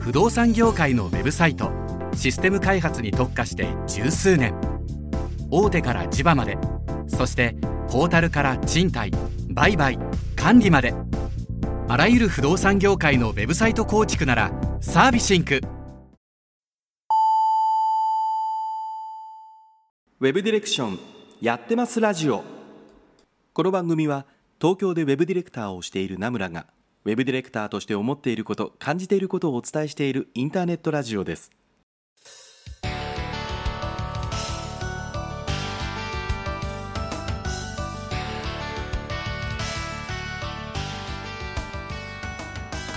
不動産業界のウェブサイトシステム開発に特化して十数年。大手から地場までそしてポータルから賃貸売買管理まで。あらゆる不動産業界のウェブサイト構築ならサービシンク。ウェブディレクションやってますラジオ。この番組は東京でウェブディレクターをしている名村がウェブディレクターとして思っていること感じていることをお伝えしているインターネットラジオです。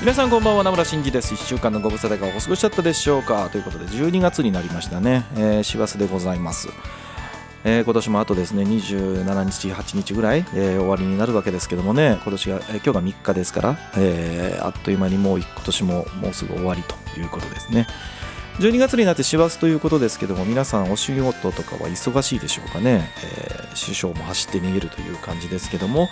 皆さんこんばんは名村真司です。1週間のご無沙汰がお過ごしだったでしょうか。ということで12月になりましたね、えー、師走でございます。えー、今年もあとですね27日、8日ぐらい、えー、終わりになるわけですけどもね、今年が、えー、今日が3日ですから、えー、あっという間にもう今年ももうすぐ終わりということですね。12月になって師走ということですけども、皆さんお仕事とかは忙しいでしょうかね、えー、師匠も走って逃げるという感じですけども、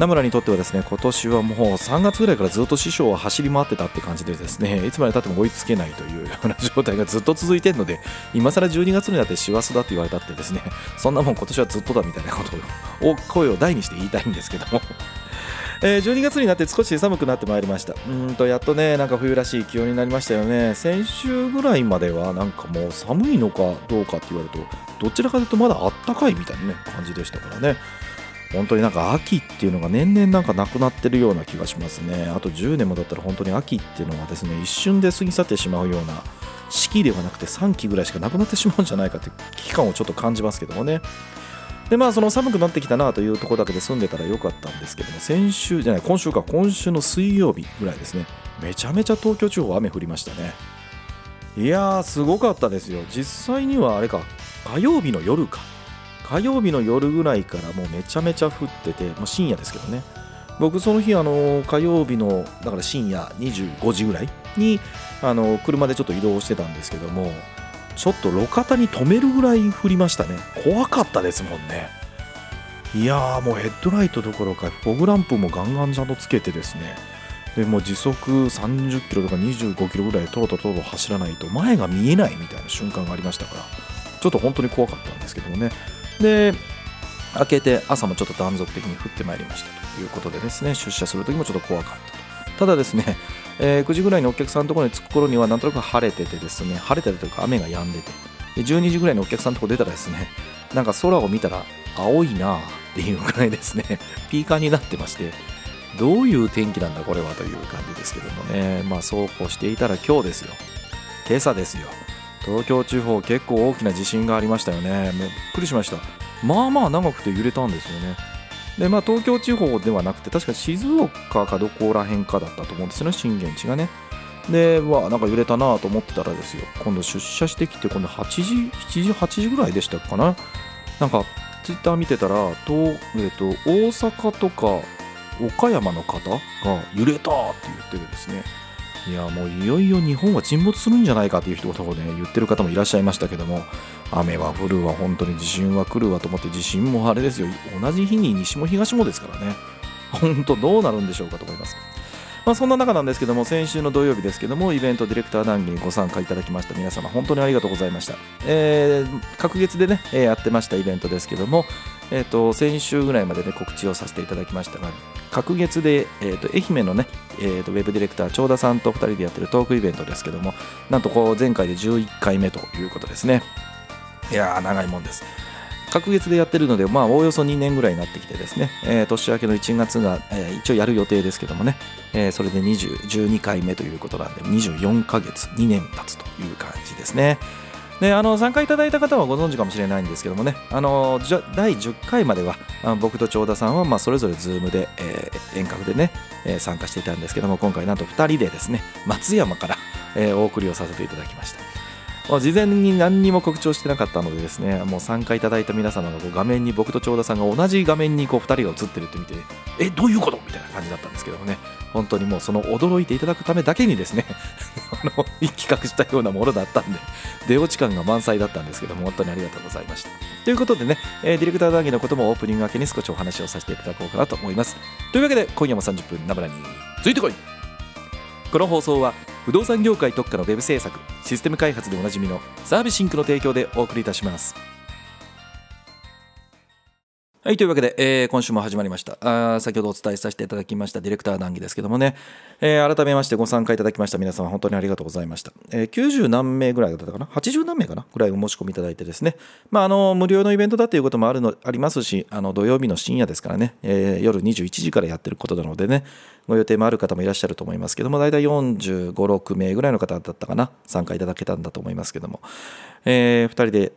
名村にとってはですね今年はもう3月ぐらいからずっと師匠は走り回ってたって感じでですねいつまでたっても追いつけないというような状態がずっと続いてるので今更12月になって師走だって言われたってですねそんなもん今年はずっとだみたいなことを声を大にして言いたいんですけども。えー、12月になって少し寒くなってまいりました。うんとやっとねなんか冬らしい気温になりましたよね。先週ぐらいまではなんかもう寒いのかどうかって言われるとどちらかというとまだあったかいみたいなね感じでしたからね。本当になんか秋っていうのが年々なんかなくなってるような気がしますね。あと10年もだったら本当に秋っていうのはですね一瞬で過ぎ去ってしまうような四季ではなくて3季ぐらいしかなくなってしまうんじゃないかって危機感をちょっと感じますけどもね。でまあその寒くなってきたなというところだけで住んでたらよかったんですけども先週じゃない今週か今週の水曜日ぐらいですね。めちゃめちゃ東京地方雨降りましたね。いやーすごかったですよ。実際にはあれか火曜日の夜か。火曜日の夜ぐらいからもうめちゃめちゃ降ってて、まあ、深夜ですけどね。僕その日あの火曜日のだから深夜25時ぐらいにあの車でちょっと移動してたんですけどもちょっと路肩に止めるぐらい降りましたね。怖かったですもんね。いやーもうヘッドライトどころかフォグランプもガンガンちゃんとつけてですね。でも時速30キロとか25キロぐらいとろとろと走らないと前が見えないみたいな瞬間がありましたから。ちょっと本当に怖かったんですけどもね。で明けて朝もちょっと断続的に降ってまいりましたということでですね。出社する時もちょっと怖かったただですね、えー、9時ぐらいにお客さんのところに着く頃にはなんとなく晴れててですね晴れてるというか雨が止んでて。で12時ぐらいにお客さんのところ出たらですねなんか空を見たら青いなっていうぐらいですね ピーカーになってましてどういう天気なんだこれはという感じですけどもね。まあそうこうしていたら今日ですよ。今朝ですよ。東京地方結構大きな地震がありましたよね。びっくりしました。まあまあ長くて揺れたんですよね。でまあ東京地方ではなくて確か静岡かどこら辺かだったと思うんですよね震源地がね。でわなんか揺れたなと思ってたらですよ今度出社してきて今度8時7時8時ぐらいでしたかな。なんかツイッター見てたらと、えーと、大阪とか岡山の方が揺れたって言っててですね。いやもういよいよ日本は沈没するんじゃないかっていう一言をね言ってる方もいらっしゃいましたけども。雨は降るわ本当に地震は来るわと思って地震もあれですよ。同じ日に西も東もですからね。本当どうなるんでしょうかと思います。まあ、そんな中なんですけども先週の土曜日ですけどもイベントディレクター談義にご参加いただきました。皆様本当にありがとうございました、えー、隔月でね、やってましたイベントですけども、えーと、先週ぐらいまでね告知をさせていただきましたが隔月で、えーと、愛媛のね、えーと、ウェブディレクター長田さんと2人でやってるトークイベントですけどもなんとこう前回で11回目ということですね。いやー長いもんです隔月でやってるので、まあ、おおよそ2年ぐらいになってきてですね、えー、年明けの1月が、えー、一応やる予定ですけどもね、えー、それで20 12回目ということなんで、24ヶ月、2年経つという感じですね。であの参加いただいた方はご存知かもしれないんですけどもね、あの第10回までは僕と長田さんはまあそれぞれ Zoom で、えー、遠隔でね、えー、参加していたんですけども、今回なんと2人でですね、松山から、えー、お送りをさせていただきました。事前に何にも告知をしてなかったのでですねもう参加いただいた皆様がこう画面に僕と長田さんが同じ画面にこう2人が映ってるって見てえどういうこと？みたいな感じだったんですけどもね。本当にもうその驚いていただくためだけにですね 企画したようなものだったんで出落ち感が満載だったんですけども本当にありがとうございました。ということでね、えー、ディレクター談義のこともオープニング明けに少しお話をさせていただこうかなと思います。というわけで今夜も30分ナブラについてこい。この放送は不動産業界特化のウェブ制作システム開発でおなじみのサービスシンクの提供でお送りいたします。はい、というわけで、えー、今週も始まりました。あ先ほどお伝えさせていただきましたディレクター談義ですけどもね、えー、改めましてご参加いただきました皆様本当にありがとうございました。えー、90何名ぐらいだったかな ?80 何名かな？ぐらいお申し込みいただいてですね、まあ、あの、無料のイベントだということもあるの、ありますし、あの、土曜日の深夜ですからね、えー、夜21時からやってることなのでね、ご予定もある方もいらっしゃると思いますけども、大体45、6名ぐらいの方だったかな、参加いただけたんだと思いますけども、えー、2人で、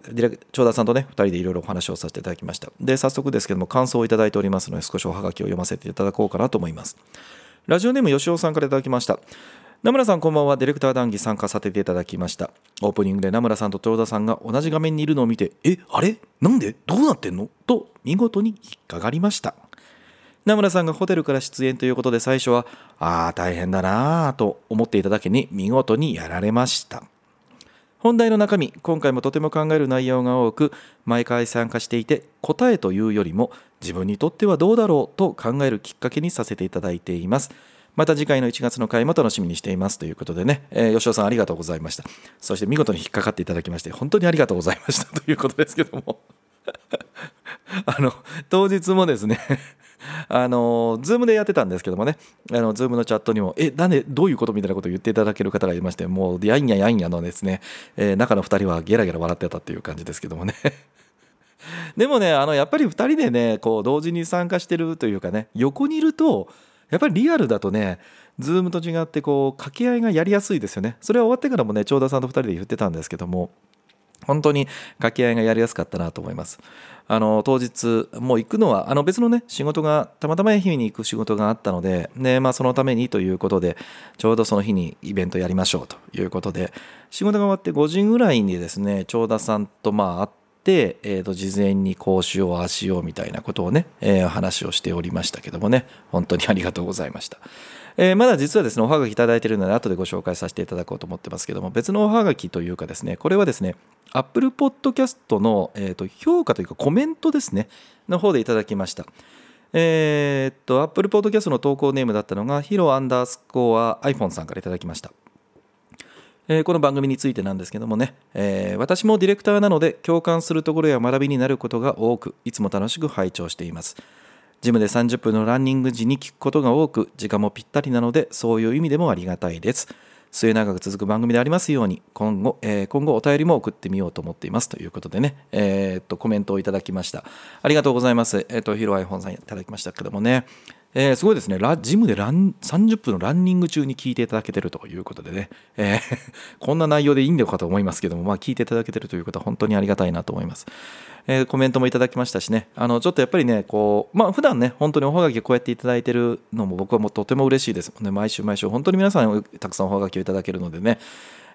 長田さんとね、2人でいろいろお話をさせていただきました。で、早速ですけども、感想をいただいておりますので、少しおはがきを読ませていただこうかなと思います。ラジオネーム吉尾さんからいただきました。名村さんこんばんは。ディレクター談義参加させていただきました。オープニングで名村さんと長田さんが同じ画面にいるのを見てえあれ？なんで？どうなってんの？と見事に引っかかりました。名村さんがホテルから出演ということで最初はああ大変だなあと思っていただけに見事にやられました。本題の中身今回もとても考える内容が多く毎回参加していて答えというよりも自分にとってはどうだろうと考えるきっかけにさせていただいています。また次回の1月の回も楽しみにしています。ということでね、えー、吉尾さんありがとうございました。そして見事に引っかかっていただきまして本当にありがとうございました。ということですけども。あの当日もですねあの、ズームでやってたんですけどもね、あの、ズームのチャットにも、え、なんで、どういうことみたいなことを言っていただける方がいまして、もう、やんややんやのですね、えー、中の2人はゲラゲラ笑ってたっていう感じですけどもね。でもね、あの、やっぱり2人でね、こう、同時に参加してるというかね、横にいると、やっぱりリアルだとね、ズームと違って、こう、掛け合いがやりやすいですよね。それは終わってからもね、長田さんと2人で言ってたんですけども、本当に掛け合いがやりやすかったなと思います。あの当日もう行くのはあの別のね仕事がたまたま愛媛に行く仕事があったのでで、まあ、そのためにということでちょうどその日にイベントやりましょうということで仕事が終わって5時ぐらいにですね長田さんとまあ会って、えー、と事前にこうしようああしようみたいなことをね、えー、話をしておりましたけどもね本当にありがとうございました。えー、まだ実はですねおはがきいただいているので後でご紹介させていただこうと思ってますけども別のおはがきというかですねこれはですね Apple Podcast の、えー、と評価というかコメントですねの方でいただきました。えー、っと Apple Podcast の投稿ネームだったのがヒロアンダースコア iPhone さんからいただきました。えー、この番組についてなんですけどもね、えー、私もディレクターなので共感するところや学びになることが多くいつも楽しく拝聴しています。ジムで30分のランニング時に聞くことが多く、時間もぴったりなので、そういう意味でもありがたいです。末永く続く番組でありますように、今後、えー、今後お便りも送ってみようと思っていますということでね、えー、っと、コメントをいただきました。ありがとうございます。えー、っと、ヒロアイフォンさんいただきましたけどもね、えー、すごいですねラ、ジムでラン30分のランニング中に聞いていただけてるということでね、えー、こんな内容でいいんだろうかと思いますけども、まあ、聞いていただけてるということは本当にありがたいなと思います。えー、コメントもいただきましたしね、あのちょっとやっぱりね、こうまあ普段ね、本当におはがきをこうやっていただいてるのも僕はもうとても嬉しいです。ね、毎週毎週、本当に皆さんたくさんおはがきをいただけるのでね、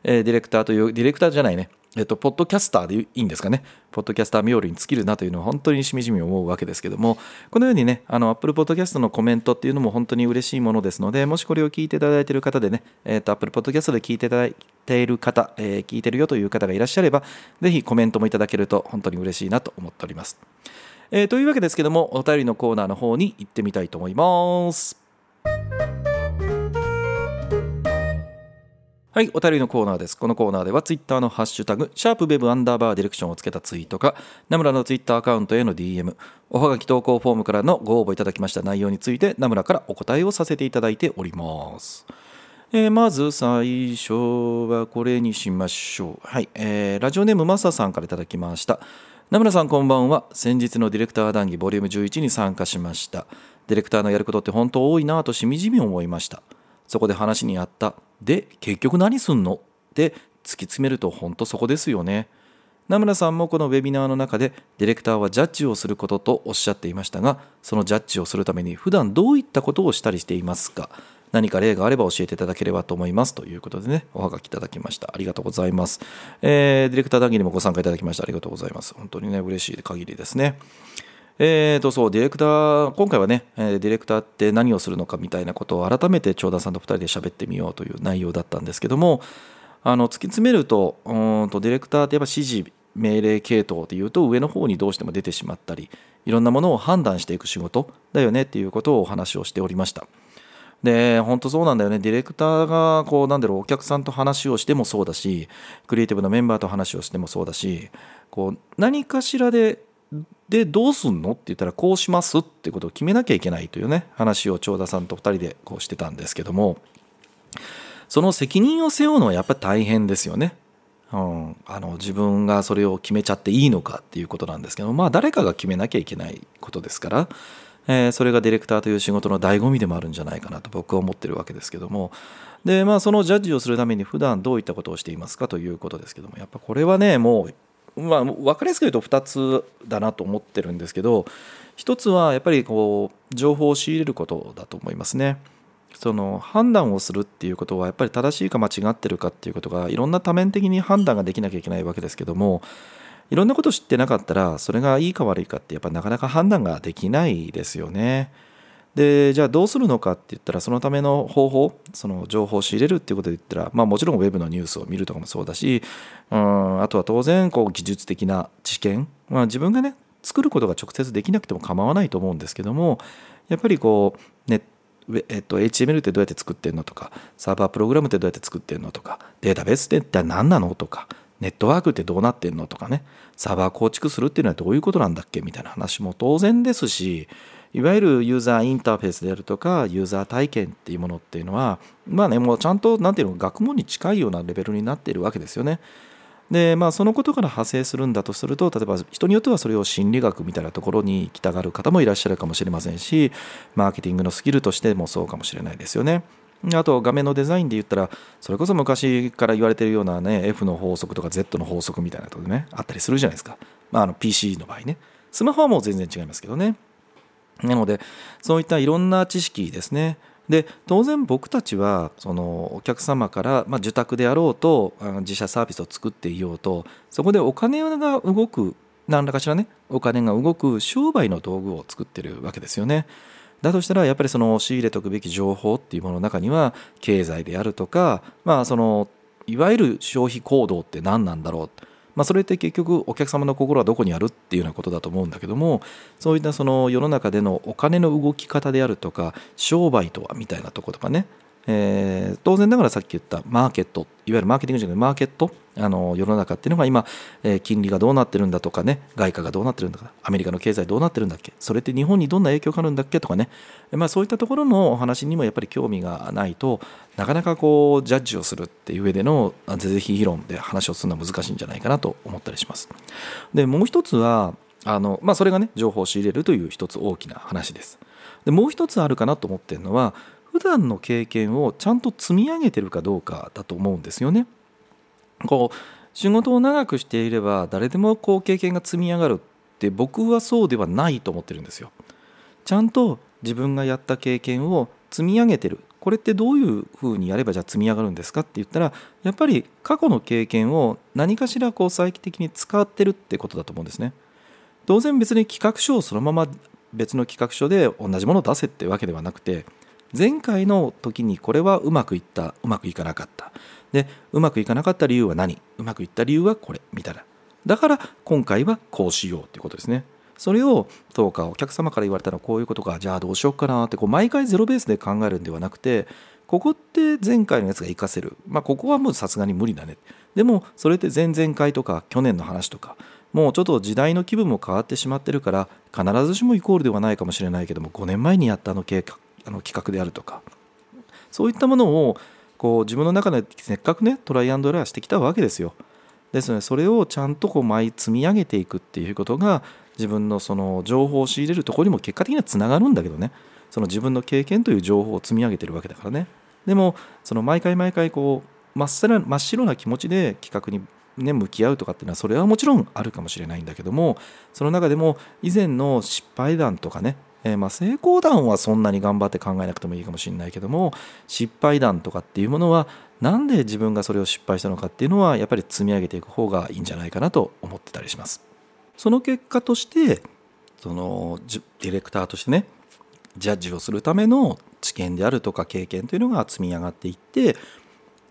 えー、ディレクターという、ディレクターじゃないね、えっと、ポッドキャスターでいいんですかね。ポッドキャスター冥利に尽きるなというのは本当にしみじみ思うわけですけども、このようにね、あの、Apple Podcast のコメントっていうのも本当に嬉しいものですので、もしこれを聞いていただいている方でね、えっと、Apple Podcast で聞いていただいている方、えー、聞いてるよという方がいらっしゃれば、ぜひコメントもいただけると本当に嬉しいなと思っております。えー、というわけですけども、お便りのコーナーの方に行ってみたいと思います。はい、お便りのコーナーです。このコーナーでは、ツイッターのハッシュタグ、シャープウェブアンダーバーディレクションをつけたツイートか、ナムラのツイッターアカウントへの DM、おはがき投稿フォームからのご応募いただきました内容について、ナムラからお答えをさせていただいております。えー、まず最初はこれにしましょう。はい、えー、ラジオネームマサさんからいただきました。名村さんこんばんは。先日のディレクター談義ボリューム11に参加しました。ディレクターのやることって本当多いなぁとしみじみ思いました。そこで話にあった。で結局何すんの？って突き詰めると本当そこですよね。名村さんもこのウェビナーの中でディレクターはジャッジをすることとおっしゃっていましたがそのジャッジをするために普段どういったことをしたりしていますか？何か例があれば教えていただければと思います。ということでねおはがきいただきました。ありがとうございます、えー、ディレクター談義にもご参加いただきましてありがとうございます。本当にね嬉しい限りですね。えーとそうディレクター今回はね、ディレクターって何をするのかみたいなことを改めて長田さんと2人で喋ってみようという内容だったんですけどもあの突き詰めるとうんとディレクターってやっぱ指示命令系統でいうと上の方にどうしても出てしまったりいろんなものを判断していく仕事だよねっていうことをお話をしておりました。で本当そうなんだよね。ディレクターがこうなんだろうお客さんと話をしてもそうだしクリエイティブなメンバーと話をしてもそうだしこう何かしらででどうすんの？って言ったらこうしますってことを決めなきゃいけないというね話を長田さんと2人でこうしてたんですけども。その責任を背負うのはやっぱり大変ですよね。うん、あの自分がそれを決めちゃっていいのかっていうことなんですけどまあ誰かが決めなきゃいけないことですから、えー、それがディレクターという仕事の醍醐味でもあるんじゃないかなと僕は思ってるわけですけども。でまあそのジャッジをするために普段どういったことをしていますかということですけどもやっぱこれはねもう、まあ、分かりやすく言うと2つだなと思ってるんですけど1つはやっぱりこう情報を仕入れることだと思いますね。その判断をするっていうことはやっぱり正しいか間違ってるかっていうことがいろんな多面的に判断ができなきゃいけないわけですけどもいろんなこと知ってなかったらそれがいいか悪いかってやっぱなかなか判断ができないですよね。でじゃあどうするのかって言ったらそのための方法その情報を仕入れるっていうことで言ったら、まあ、もちろんウェブのニュースを見るとかもそうだしうんあとは当然こう技術的な知見、まあ、自分がね作ることが直接できなくても構わないと思うんですけどもやっぱりこうネッえっと、HTML ってどうやって作ってんのとかサーバープログラムってどうやって作ってんのとかデータベースって一体何なのとかネットワークってどうなってんのとかねサーバー構築するっていうのはどういうことなんだっけみたいな話も当然ですしいわゆるユーザーインターフェースであるとかユーザー体験っていうものっていうのはまあねもうちゃんと何ていうの学問に近いようなレベルになっているわけですよね。でまあそのことから派生するんだとすると例えば人によってはそれを心理学みたいなところに行きたがる方もいらっしゃるかもしれませんしマーケティングのスキルとしてもそうかもしれないですよね。あと画面のデザインで言ったらそれこそ昔から言われてるようなね F の法則とか Z の法則みたいなとこねあったりするじゃないですか、まあ、あの PC の場合ねスマホはもう全然違いますけどねなのでそういったいろんな知識ですねで当然僕たちはそのお客様から、まあ、受託であろうと自社サービスを作っていようとそこでお金が動く何らかしらねお金が動く商売の道具を作ってるわけですよね。だとしたらやっぱりその仕入れておくべき情報っていうものの中には経済であるとかまあそのいわゆる消費行動って何なんだろうまあ、それって結局お客様の心はどこにあるっていうようなことだと思うんだけどもそういったその世の中でのお金の動き方であるとか商売とはみたいなとことかねえー、当然ながらさっき言ったマーケットいわゆるマーケティングじゃないマーケットあの世の中っていうのが今、えー、金利がどうなってるんだとかね外貨がどうなってるんだとかアメリカの経済どうなってるんだっけそれって日本にどんな影響があるんだっけとかね、まあ、そういったところのお話にもやっぱり興味がないとなかなかこうジャッジをするっていう上での是々非論で話をするのは難しいんじゃないかなと思ったりします。でもう一つはあの、まあ、それがね情報を仕入れるという一つ大きな話です。でもう一つあるかなと思ってるのは普段の経験をちゃんと積み上げてるかどうかだと思うんですよね。こう仕事を長くしていれば誰でもこう経験が積み上がるって僕はそうではないと思ってるんですよ。ちゃんと自分がやった経験を積み上げてるこれってどういうふうにやればじゃあ積み上がるんですかって言ったらやっぱり過去の経験を何かしらこう再帰的に使ってるってことだと思うんですね。当然別に企画書をそのまま別の企画書で同じものを出せってわけではなくて前回の時にこれはうまくいったうまくいかなかった。でうまくいかなかった理由は何？うまくいった理由はこれみたいな。だから今回はこうしようっていうことですね。それをどうかお客様から言われたらこういうことか。じゃあどうしようかなってこう毎回ゼロベースで考えるんではなくてここって前回のやつが活かせる。まあここはもうさすがに無理だね。でもそれって前々回とか去年の話とかもうちょっと時代の気分も変わってしまってるから必ずしもイコールではないかもしれないけども5年前にやったあの計画あの企画であるとかそういったものをこう自分の中でせっかくねトライアンドエラーしてきたわけですよ。ですのでそれをちゃんとこう毎積み上げていくっていうことが自分のその情報を仕入れるところにも結果的にはつながるんだけどねその自分の経験という情報を積み上げてるわけだからねでもその毎回毎回こう真っ白真っ白な気持ちで企画にね、向き合うとかっていうのはそれはもちろんあるかもしれないんだけどもその中でも以前の失敗談とかねえー、まあ成功談はそんなに頑張って考えなくてもいいかもしれないけども失敗談とかっていうものはなんで自分がそれを失敗したのかっていうのはやっぱり積み上げていく方がいいんじゃないかなと思ってたりします。その結果としてそのディレクターとしてねジャッジをするための知見であるとか経験というのが積み上がっていって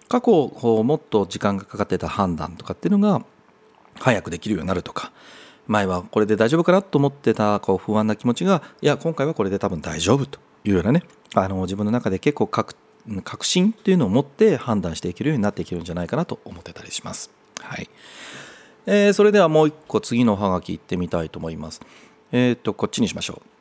過去こうもっと時間がかかってた判断とかっていうのが早くできるようになるとか前はこれで大丈夫かなと思ってたこう不安な気持ちがいや今回はこれで多分大丈夫というようなねあの自分の中で結構確信っていうのを持って判断していけるようになっていけるんじゃないかなと思ってたりします。はいえー、それではもう一個次のおはがき行ってみたいと思います。えっ、ー、とこっちにしましょう。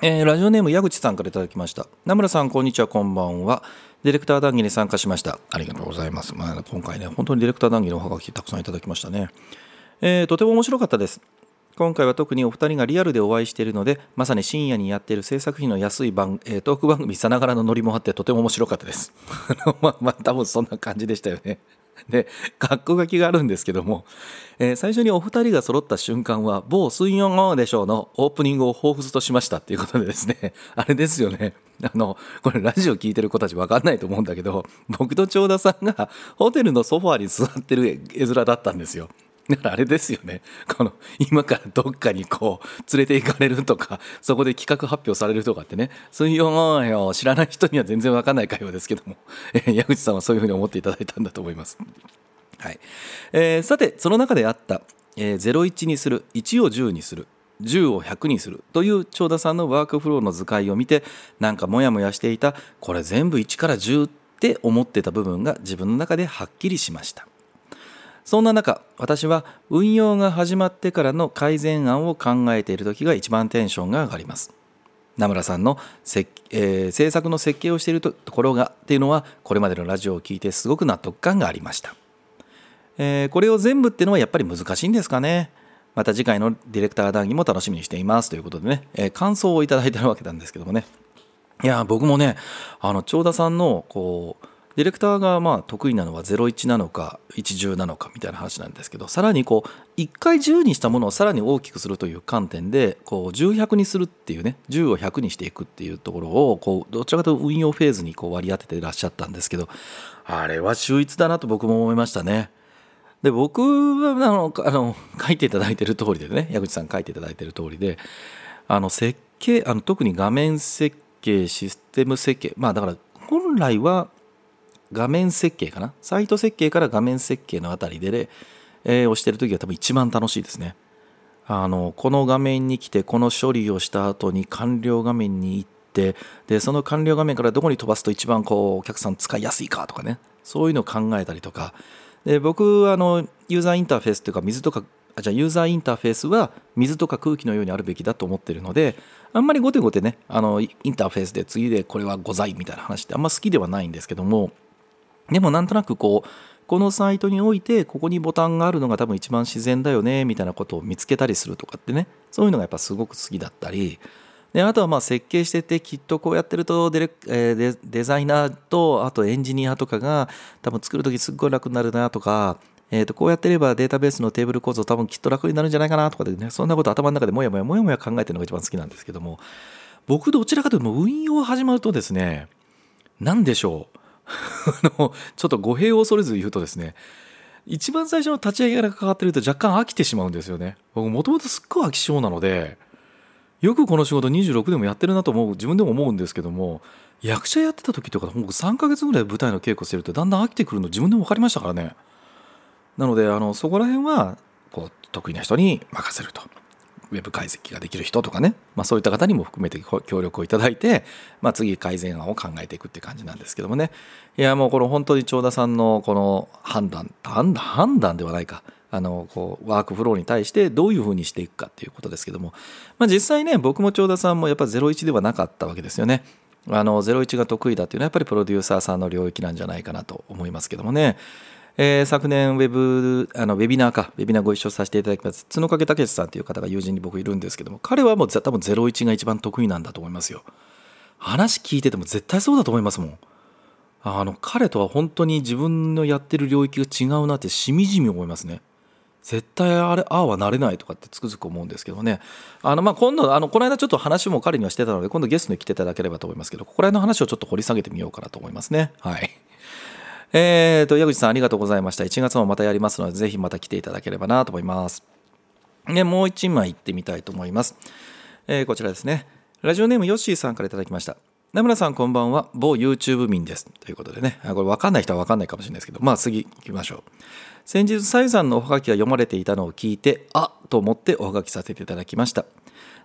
えー、ラジオネーム矢口さんからいただきました名村さんこんにちはこんばんはディレクター談義に参加しましたありがとうございます、まあ、今回ね本当にディレクター談義のおはがきたくさんいただきましたね、えー、とても面白かったです。今回は特にお二人がリアルでお会いしているのでまさに深夜にやっている制作費の安い番、えー、トーク番組さながらのノリもあってとても面白かったです。まあまあ多分そんな感じでしたよね。で、格好書きがあるんですけども、えー、最初にお二人が揃った瞬間は、某水曜でしょうのオープニングを彷彿としましたっていうことでですね、あれですよね。あの、これラジオ聞いてる子たちわかんないと思うんだけど、僕と長田さんがホテルのソファーに座ってる絵面だったんですよ。だからあれですよね。この、今からどっかにこう、連れて行かれるとか、そこで企画発表されるとかってね、そういうのを知らない人には全然わかんない会話ですけども、えー、矢口さんはそういうふうに思っていただいたんだと思います。はい。えー、さて、その中であった、えー、01にする、1を10にする、10を100にするという長田さんのワークフローの図解を見て、なんかモヤモヤしていた、これ全部1から10って思ってた部分が自分の中ではっきりしました。そんな中、私は運用が始まってからの改善案を考えている時が一番テンションが上がります。名村さんのせ、えー、制作の設計をしているところがっていうのはこれまでのラジオを聞いてすごく納得感がありました、えー、これを全部っていうのはやっぱり難しいんですかね。また次回のディレクター談義も楽しみにしていますということでね、えー、感想をいただいてるわけなんですけどもね。いや僕もねあの長田さんのこうディレクターがまあ得意なのは01なのか10なのかみたいな話なんですけどさらにこう1回10にしたものをさらに大きくするという観点でこう10100にするっていうね10を100にしていくっていうところをこうどちらかというと運用フェーズにこう割り当てていらっしゃったんですけどあれは秀逸だなと僕も思いましたね。で僕はあのあの書いていただいてる通りでね矢口さん書いていただいてる通りであの設計あの特に画面設計システム設計まあだから本来は画面設計かな？サイト設計から画面設計のあたりで、ね、えー、押してる時が多分一番楽しいですね。あのこの画面に来てこの処理をした後に完了画面に行ってでその完了画面からどこに飛ばすと一番こうお客さん使いやすいかとかね。そういうのを考えたりとか。で僕あのユーザーインターフェースというか水とかあじゃあユーザーインターフェースは水とか空気のようにあるべきだと思ってるのであんまりごてごてねあのインターフェースで次でこれはございみたいな話ってあんま好きではないんですけどもでもなんとなくこうこのサイトにおいてここにボタンがあるのが多分一番自然だよねみたいなことを見つけたりするとかってね。そういうのがやっぱすごく好きだったり。であとはまあ設計しててきっとこうやってるとデレ、えー、デザイナーとあとエンジニアとかが多分作る時すっごい楽になるなとかえー、とこうやってればデータベースのテーブル構造多分きっと楽になるんじゃないかなとかでねそんなこと頭の中でもやもやもやもや考えてるのが一番好きなんですけども僕どちらかというと運用始まるとですね何でしょうあのちょっと語弊を恐れず言うとですね一番最初の立ち上げから関わってると若干飽きてしまうんですよね。僕もともとすっごい飽き性なのでよくこの仕事26でもやってるなと思う自分でも思うんですけども役者やってた時とか僕3ヶ月ぐらい舞台の稽古してるとだんだん飽きてくるの自分でも分かりましたからね。なのであのそこら辺はこう得意な人に任せると。ウェブ解析ができる人とかね、まあ、そういった方にも含めて協力をいただいて、まあ、次改善案を考えていくって感じなんですけどもねいやもうこの本当に長田さんのこの判断判断判断ではないかあのこうワークフローに対してどういうふうにしていくかっていうことですけども、まあ、実際ね僕も長田さんもやっぱ01ではなかったわけですよね。あの01が得意だっていうのはやっぱりプロデューサーさんの領域なんじゃないかなと思いますけどもね。えー、昨年ウェブあのウェビナーかウェビナーご一緒させていただきます。角掛武さんという方が友人に僕いるんですけども彼はもう多分01が一番得意なんだと思いますよ。話聞いてても絶対そうだと思いますもん。あの彼とは本当に自分のやってる領域が違うなってしみじみ思いますね。絶対あれああはなれないとかってつくづく思うんですけどね。あのまあ今度あのこの間ちょっと話も彼にはしてたので今度ゲストに来ていただければと思いますけどここら辺の話をちょっと掘り下げてみようかなと思いますね。はい。えーと、矢口さんありがとうございました。1月もまたやりますので、ぜひまた来ていただければなと思います。で、もう1枚行ってみたいと思います。えー、こちらですね。ラジオネームヨッシーさんからいただきました。名村さんこんばんは。某 YouTube 民です。ということでね。これ分かんない人は分かんないかもしれないですけど、まあ次行きましょう。先日、さゆさんのおはがきが読まれていたのを聞いて、あっと思っておはがきさせていただきました。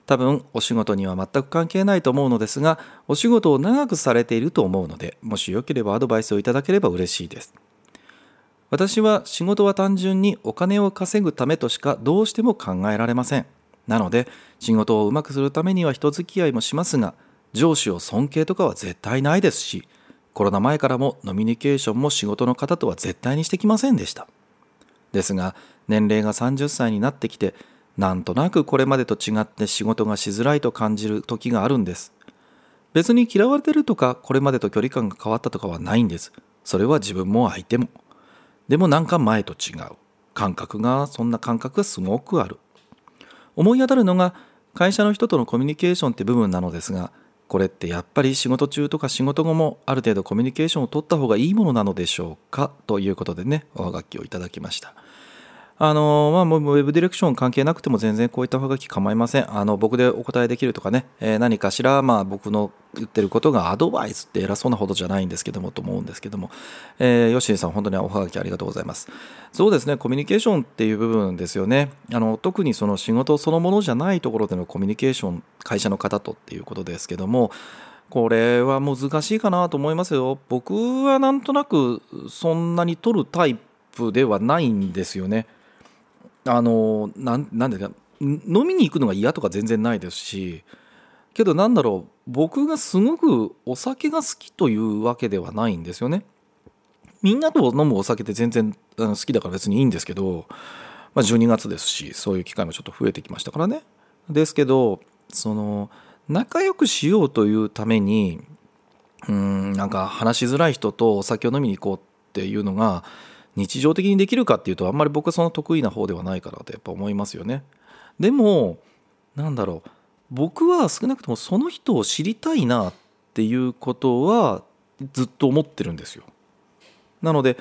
多分お仕事には全く関係ないと思うのですがお仕事を長くされていると思うのでもしよければアドバイスをいただければ嬉しいです。私は仕事は単純にお金を稼ぐためとしかどうしても考えられません。なので仕事をうまくするためには人付き合いもしますが上司を尊敬とかは絶対ないですしコロナ前からもノミニケーションも仕事の方とは絶対にしてきませんでした。ですが年齢が30歳になってきてなんとなくこれまでと違って仕事がしづらいと感じる時があるんです。別に嫌われてるとかこれまでと距離感が変わったとかはないんです。それは自分も相手も。でもなんか前と違う。感覚がそんな感覚がすごくある。思い当たるのが会社の人とのコミュニケーションって部分なのですがこれってやっぱり仕事中とか仕事後もある程度コミュニケーションを取った方がいいものなのでしょうか？ということでねおはがきをいただきました。あのまあ、ウェブディレクション関係なくても全然こういったおはがき構いません。あの僕でお答えできるとかね、えー、何かしら、まあ、僕の言ってることがアドバイスって偉そうなほどじゃないんですけどもと思うんですけども、えー、ヨッシーさん、本当におはがきありがとうございます。そうですね、コミュニケーションっていう部分ですよね。あの特にその仕事そのものじゃないところでのコミュニケーション、会社の方とっていうことですけども、これは難しいかなと思いますよ。僕はなんとなくそんなに取るタイプではないんですよね。あのなんなんでか飲みに行くのが嫌とか全然ないですしけどなんだろう僕がすごくお酒が好きというわけではないんですよね。みんなと飲むお酒って全然好きだから別にいいんですけど、まあ、12月ですしそういう機会もちょっと増えてきましたからね。ですけどその仲良くしようというためにうんなんか話しづらい人とお酒を飲みに行こうっていうのが日常的にできるかっていうとあんまり僕はその得意な方ではないかなとやっぱ思いますよね。でもなんだろう僕は少なくともその人を知りたいなっていうことはずっと思ってるんですよ。なので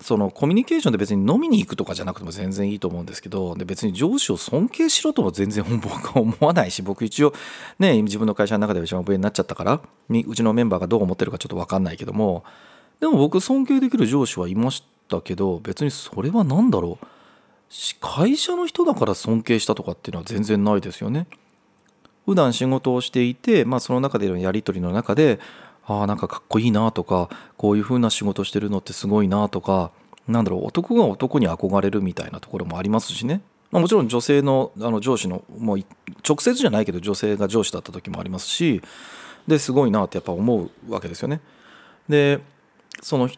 そのコミュニケーションで別に飲みに行くとかじゃなくても全然いいと思うんですけどで別に上司を尊敬しろとも全然僕は思わないし僕一応ね自分の会社の中では一番上になっちゃったからうちのメンバーがどう思ってるかちょっと分かんないけどもでも僕尊敬できる上司はいましたけど別にそれは何だろう会社の人だから尊敬したとかっていうのは全然ないですよね。普段仕事をしていて、まあ、その中でのやり取りの中でああなんかかっこいいなとかこういう風な仕事してるのってすごいなとかなんだろう男が男に憧れるみたいなところもありますしね、まあ、もちろん女性のあの上司のもう直接じゃないけど女性が上司だった時もありますしですごいなってやっぱ思うわけですよね。でその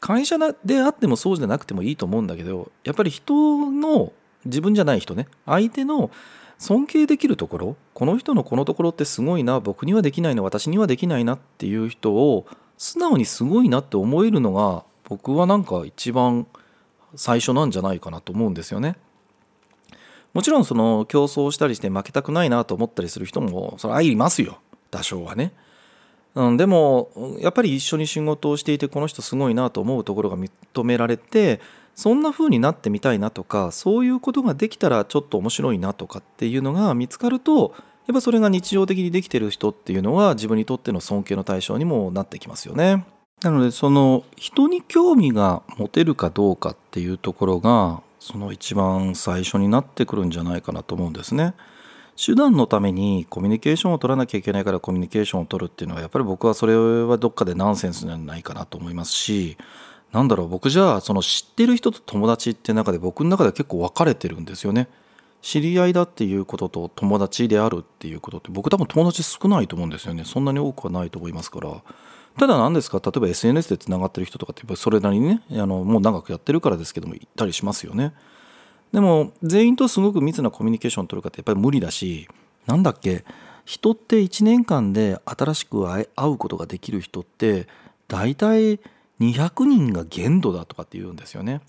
会社であってもそうじゃなくてもいいと思うんだけどやっぱり人の自分じゃない人ね相手の尊敬できるところこの人のこのところってすごいな僕にはできないな私にはできないなっていう人を素直にすごいなって思えるのが僕はなんか一番最初なんじゃないかなと思うんですよね。もちろんその競争したりして負けたくないなと思ったりする人もそれはいますよ多少はね。うん、でもやっぱり一緒に仕事をしていてこの人すごいなと思うところが認められてそんな風になってみたいなとかそういうことができたらちょっと面白いなとかっていうのが見つかるとやっぱそれが日常的にできてる人っていうのは自分にとっての尊敬の対象にもなってきますよね。なのでその人に興味が持てるかどうかっていうところがその一番最初になってくるんじゃないかなと思うんですね。手段のためにコミュニケーションを取らなきゃいけないからコミュニケーションを取るっていうのはやっぱり僕はそれはどっかでナンセンスじゃないかなと思いますしなんだろう僕じゃあその知ってる人と友達って中で僕の中では結構分かれてるんですよね。知り合いだっていうことと友達であるっていうことって僕多分友達少ないと思うんですよね。そんなに多くはないと思いますから。ただ何ですか例えば SNS でつながってる人とかってそれなりにねあのもう長くやってるからですけども行ったりしますよね。でも全員とすごく密なコミュニケーションを取るかってやっぱり無理だしなんだっけ人って1年間で新しく会うことができる人って大体200人が限度だとかって言うんですよね。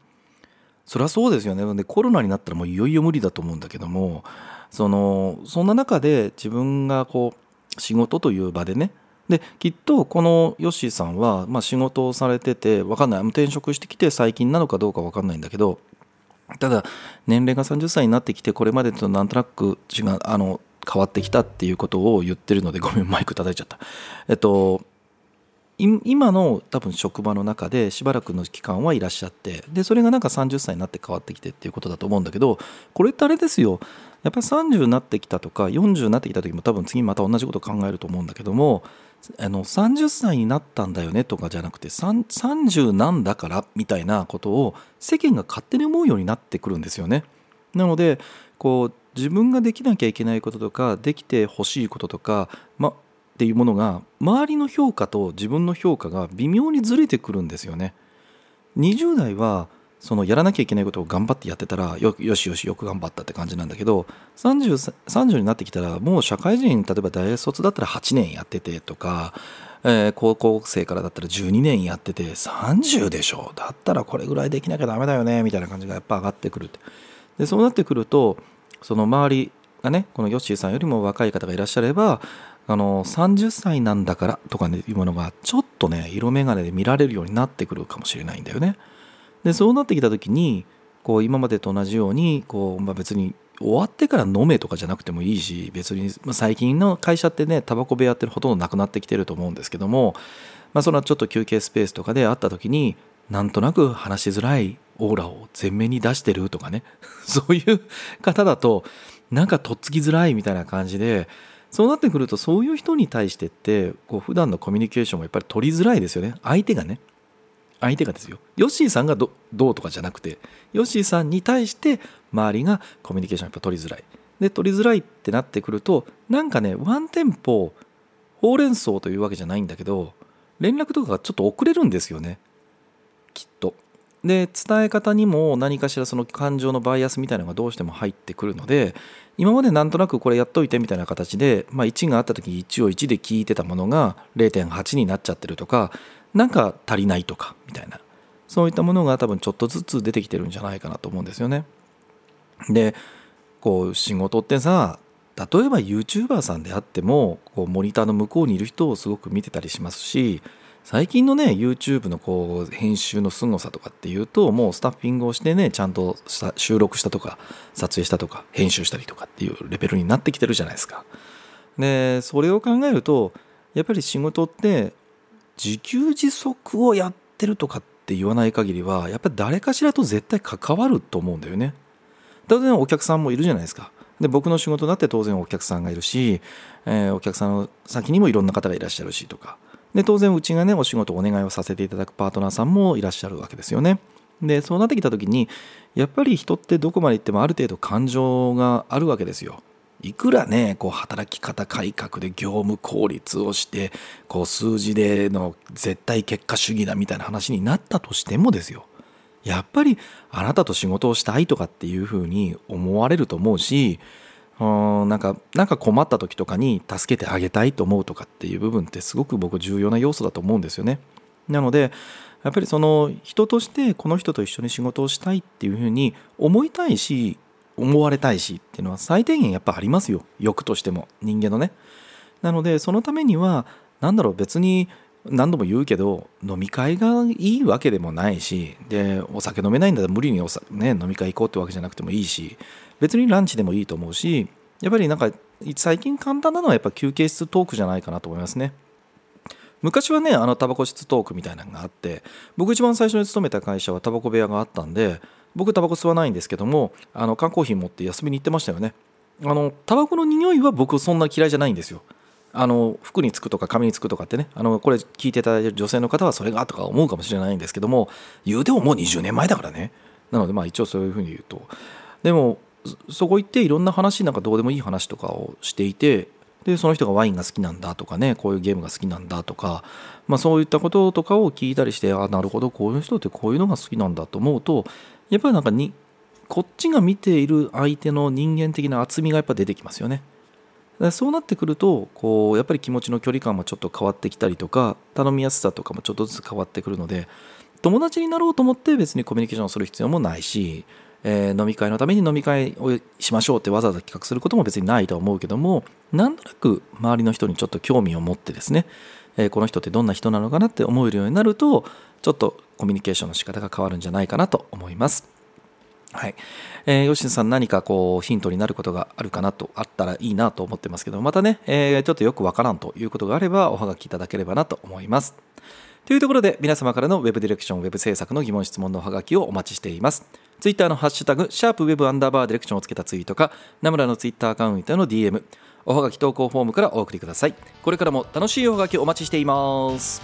そりゃそうですよね。でコロナになったらもういよいよ無理だと思うんだけどもそのそんな中で自分がこう仕事という場でね。できっとこのヨッシーさんは、まあ、仕事をされてて分かんない。転職してきて最近なのかどうか分かんないんだけどただ年齢が30歳になってきてこれまでとなんとなく違うあの変わってきたっていうことを言ってるのでごめんマイク叩いちゃった。えっと今の多分職場の中でしばらくの期間はいらっしゃってでそれがなんか30歳になって変わってきてっていうことだと思うんだけどこれってあれですよやっぱり30になってきたとか40になってきた時も多分次また同じことを考えると思うんだけどもあの30歳になったんだよねとかじゃなくて30なんだからみたいなことを世間が勝手に思うようになってくるんですよね。なのでこう自分ができなきゃいけないこととかできてほしいこととか、ま、っていうものが周りの評価と自分の評価が微妙にずれてくるんですよね。20代はそのやらなきゃいけないことを頑張ってやってたらよよしよしよく頑張ったって感じなんだけど 30, 30になってきたらもう社会人例えば大卒だったら8年やっててとか、えー、高校生からだったら12年やってて30でしょだったらこれぐらいできなきゃダメだよねみたいな感じがやっぱ上がってくるでそうなってくるとその周りがねこのヨッシーさんよりも若い方がいらっしゃればあの30歳なんだからとかねいうものがちょっとね色眼鏡で見られるようになってくるかもしれないんだよね。でそうなってきた時にこう今までと同じようにこう、まあ、別に終わってから飲めとかじゃなくてもいいし別に、まあ、最近の会社ってねタバコ部屋ってほとんどなくなってきてると思うんですけども、まあ、そのちょっと休憩スペースとかで会った時になんとなく話しづらいオーラを前面に出してるとかね そういう方だとなんかとっつきづらいみたいな感じでそうなってくるとそういう人に対してってこう普段のコミュニケーションもやっぱり取りづらいですよね。相手がね。相手がですよ。ヨッシーさんがどうとかじゃなくてヨッシーさんに対して周りがコミュニケーションやっぱ取りづらい。で取りづらいってなってくるとなんかねワンテンポほうれん草というわけじゃないんだけど連絡とかがちょっと遅れるんですよね。きっと。で伝え方にも何かしらその感情のバイアスみたいなのがどうしても入ってくるので今までなんとなくこれやっといてみたいな形で、まあ、1があった時1を1で聞いてたものが0.8になっちゃってるとかなんか足りないとかみたいなそういったものが多分ちょっとずつ出てきてるんじゃないかなと思うんですよね。でこう仕事ってさ例えば YouTuber さんであってもこうモニターの向こうにいる人をすごく見てたりしますし最近のね YouTube のこう編集の凄さとかっていうともうスタッフィングをしてねちゃんと収録したとか撮影したとか編集したりとかっていうレベルになってきてるじゃないですか。でそれを考えるとやっぱり仕事って自給自足をやってるとかって言わない限りはやっぱり誰かしらと絶対関わると思うんだよね。当然お客さんもいるじゃないですか。で僕の仕事だって当然お客さんがいるし、えー、お客さんの先にもいろんな方がいらっしゃるしとかで当然うちがねお仕事お願いをさせていただくパートナーさんもいらっしゃるわけですよね。でそうなってきた時にやっぱり人ってどこまで行ってもある程度感情があるわけですよ。いくらねこう働き方改革で業務効率をしてこう数字での絶対結果主義だみたいな話になったとしてもですよやっぱりあなたと仕事をしたいとかっていうふうに思われると思うしうんなんかなんか困った時とかに助けてあげたいと思うとかっていう部分ってすごく僕重要な要素だと思うんですよね。なのでやっぱりその人としてこの人と一緒に仕事をしたいっていうふうに思いたいし思われたいしっていうのは最低限やっぱありますよ。欲としても。人間のね。なのでそのためには何だろう。別に何度も言うけど飲み会がいいわけでもないしでお酒飲めないんだったら無理におさ、ね、飲み会行こうってわけじゃなくてもいいし別にランチでもいいと思うしやっぱりなんか最近簡単なのはやっぱ休憩室トークじゃないかなと思いますね。昔はねあのタバコ室トークみたいなのがあって僕一番最初に勤めた会社はタバコ部屋があったんで僕タバコ吸わないんですけどもあの缶コーヒー持って休みに行ってましたよね。あのタバコの匂いは僕そんな嫌いじゃないんですよ。あの服につくとか髪につくとかってね。あのこれ聞いていただいてる女性の方はそれがとか思うかもしれないんですけども言うてももう20年前だからね。なのでまあ一応そういうふうに言うと。でもそこ行っていろんな話なんかどうでもいい話とかをしていてでその人がワインが好きなんだとかねこういうゲームが好きなんだとか、まあ、そういったこととかを聞いたりしてあなるほどこういう人ってこういうのが好きなんだと思うとやっぱりなんかにこっちが見ている相手の人間的な厚みがやっぱ出てきますよね。そうなってくるとこうやっぱり気持ちの距離感もちょっと変わってきたりとか頼みやすさとかもちょっとずつ変わってくるので友達になろうと思って別にコミュニケーションする必要もないし、えー、飲み会のために飲み会をしましょうってわざわざ企画することも別にないと思うけどもなんとなく周りの人にちょっと興味を持ってですね、えー、この人ってどんな人なのかなって思えるようになるとちょっとコミュニケーションの仕方が変わるんじゃないかなと思います。はい。えー、吉野さん何かこうヒントになることがあるかなと、あったらいいなと思ってますけど、またね、えー、ちょっとよくわからんということがあればおはがきいただければなと思います。というところで皆様からの Web ディレクション、Web 制作の疑問質問のおはがきをお待ちしています。ツイッターのハッシュタグシャープウェブアンダーバーディレクションをつけたツイートか名村のツイッターアカウントの DM おはがき投稿フォームからお送りください。これからも楽しいおはがきお待ちしています。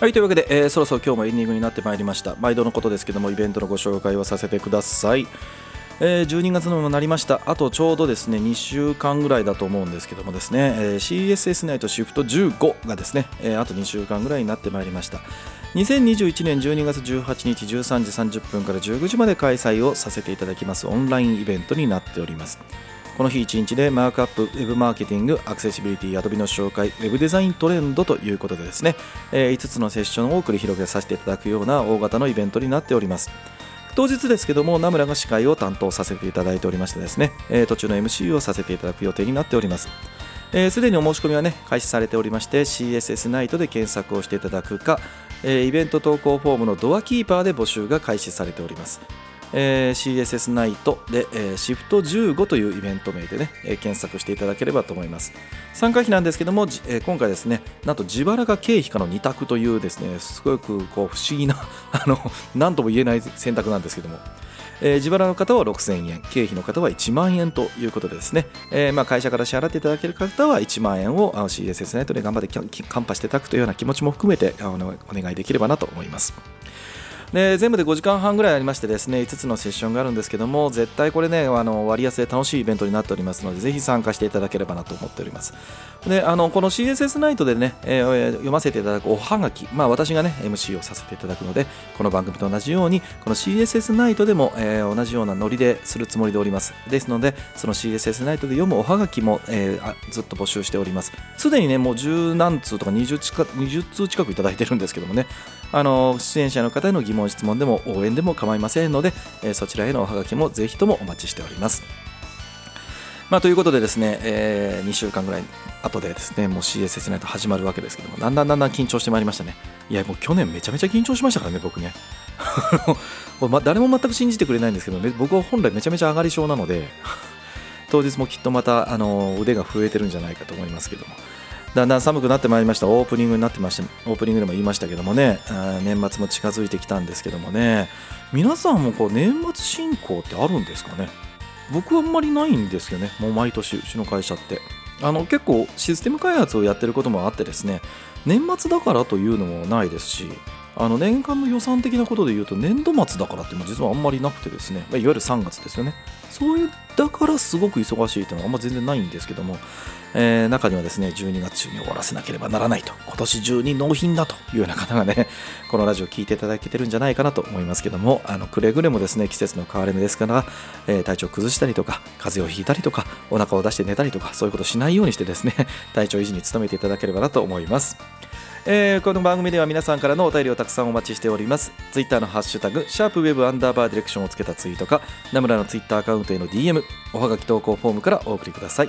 はいというわけで、えー、そろそろ今日もエンディングになってまいりました。毎度のことですけどもイベントのご紹介をさせてください。えー、12月にもなりました。あとちょうどですね2週間ぐらいだと思うんですけどもですね、えー、CSS ナイトシフト15がですね、えー、あと2週間ぐらいになってまいりました。2021年12月18日13時30分から19時まで開催をさせていただきます。オンラインイベントになっております。この日1日でマークアップ、ウェブマーケティング、アクセシビリティ、アドビの紹介、ウェブデザイントレンドということでですね、えー、5つのセッションを繰り広げさせていただくような大型のイベントになっております。当日ですけども名村が司会を担当させていただいておりましてですね、えー、途中の MC をさせていただく予定になっております。すで、えー、にお申し込みはね開始されておりまして CSS ナイトで検索をしていただくか、えー、イベント投稿フォームのドアキーパーで募集が開始されております。えー、CSS ナイトで、えー、シフト15というイベント名でね、えー、検索していただければと思います。参加費なんですけども、えー、今回ですねなんと自腹が経費かの2択というですねすごくこう不思議な あの何とも言えない選択なんですけども。えー、自腹の方は6000円経費の方は1万円ということでですね、えー、まあ会社から支払っていただける方は1万円を CSS ナイトで頑張ってカンパしていただくというような気持ちも含めてお願いできればなと思います。で全部で5時間半ぐらいありましてですね5つのセッションがあるんですけども絶対これねあの割安で楽しいイベントになっておりますのでぜひ参加していただければなと思っております。であのこの CSS ナイトでね、えー、読ませていただくおはがき、まあ、私がね MC をさせていただくのでこの番組と同じようにこの CSS ナイトでも、えー、同じようなノリでするつもりでおります。ですのでその CSS ナイトで読むおはがきも、えー、ずっと募集しております。すでにねもう10何通とか 20, 近20通近くいただいてるんですけどもね。あの出演者の方への疑問質問でも応援でも構いませんので、えそちらへのおはがきもぜひともお待ちしております。まあ、ということでですね、えー、2週間ぐらい後でですねもう CSS ナイト始まるわけですけどもだんだんだんだん緊張してまいりましたね。いやもう去年めちゃめちゃ緊張しましたからね僕ね。誰も全く信じてくれないんですけど僕は本来めちゃめちゃ上がり症なので当日もきっとまたあの腕が震えてるんじゃないかと思いますけども。だんだん寒くなってまいりました。オープニングになってましたオープニングでも言いましたけどもね年末も近づいてきたんですけどもね。皆さんもこう年末進行ってあるんですかね？僕はあんまりないんですよね。もう毎年うちの会社って。あの結構システム開発をやってることもあってですね年末だからというのもないですしあの年間の予算的なことで言うと年度末だからっていうのは実はあんまりなくてですね、まいわゆる3月ですよね。そういうだからすごく忙しいというのはあんま全然ないんですけども。えー、中にはですね12月中に終わらせなければならないと。今年中に納品だというような方がね このラジオ聞いていただけてるんじゃないかなと思いますけども。あのくれぐれもですね季節の変わり目ですから、えー、体調崩したりとか風邪をひいたりとかお腹を出して寝たりとかそういうことしないようにしてですね 体調維持に努めていただければなと思います。えー、この番組では皆さんからのお便りをたくさんお待ちしております。ツイッターのハッシュタグ、シャープウェブアンダーバーディレクションをつけたツイートか、名村のツイッターアカウントへの DM、おはがき投稿フォームからお送りください。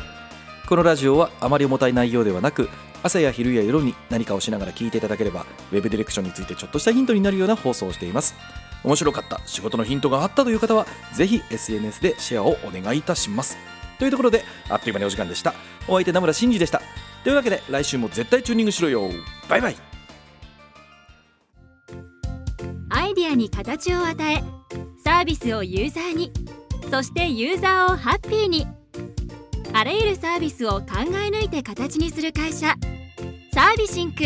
このラジオはあまり重たい内容ではなく朝や昼や夜に何かをしながら聞いていただければ Web ディレクションについてちょっとしたヒントになるような放送をしています面白かった仕事のヒントがあったという方はぜひ SNS でシェアをお願いいたしますというところであっという間にお時間でしたお相手名村真司でしたというわけで来週も絶対チューニングしろよ。バイバイ。アイディアに形を与えサービスをユーザーにそしてユーザーをハッピーに。あらゆるサービスを考え抜いて形にする会社サービシンク。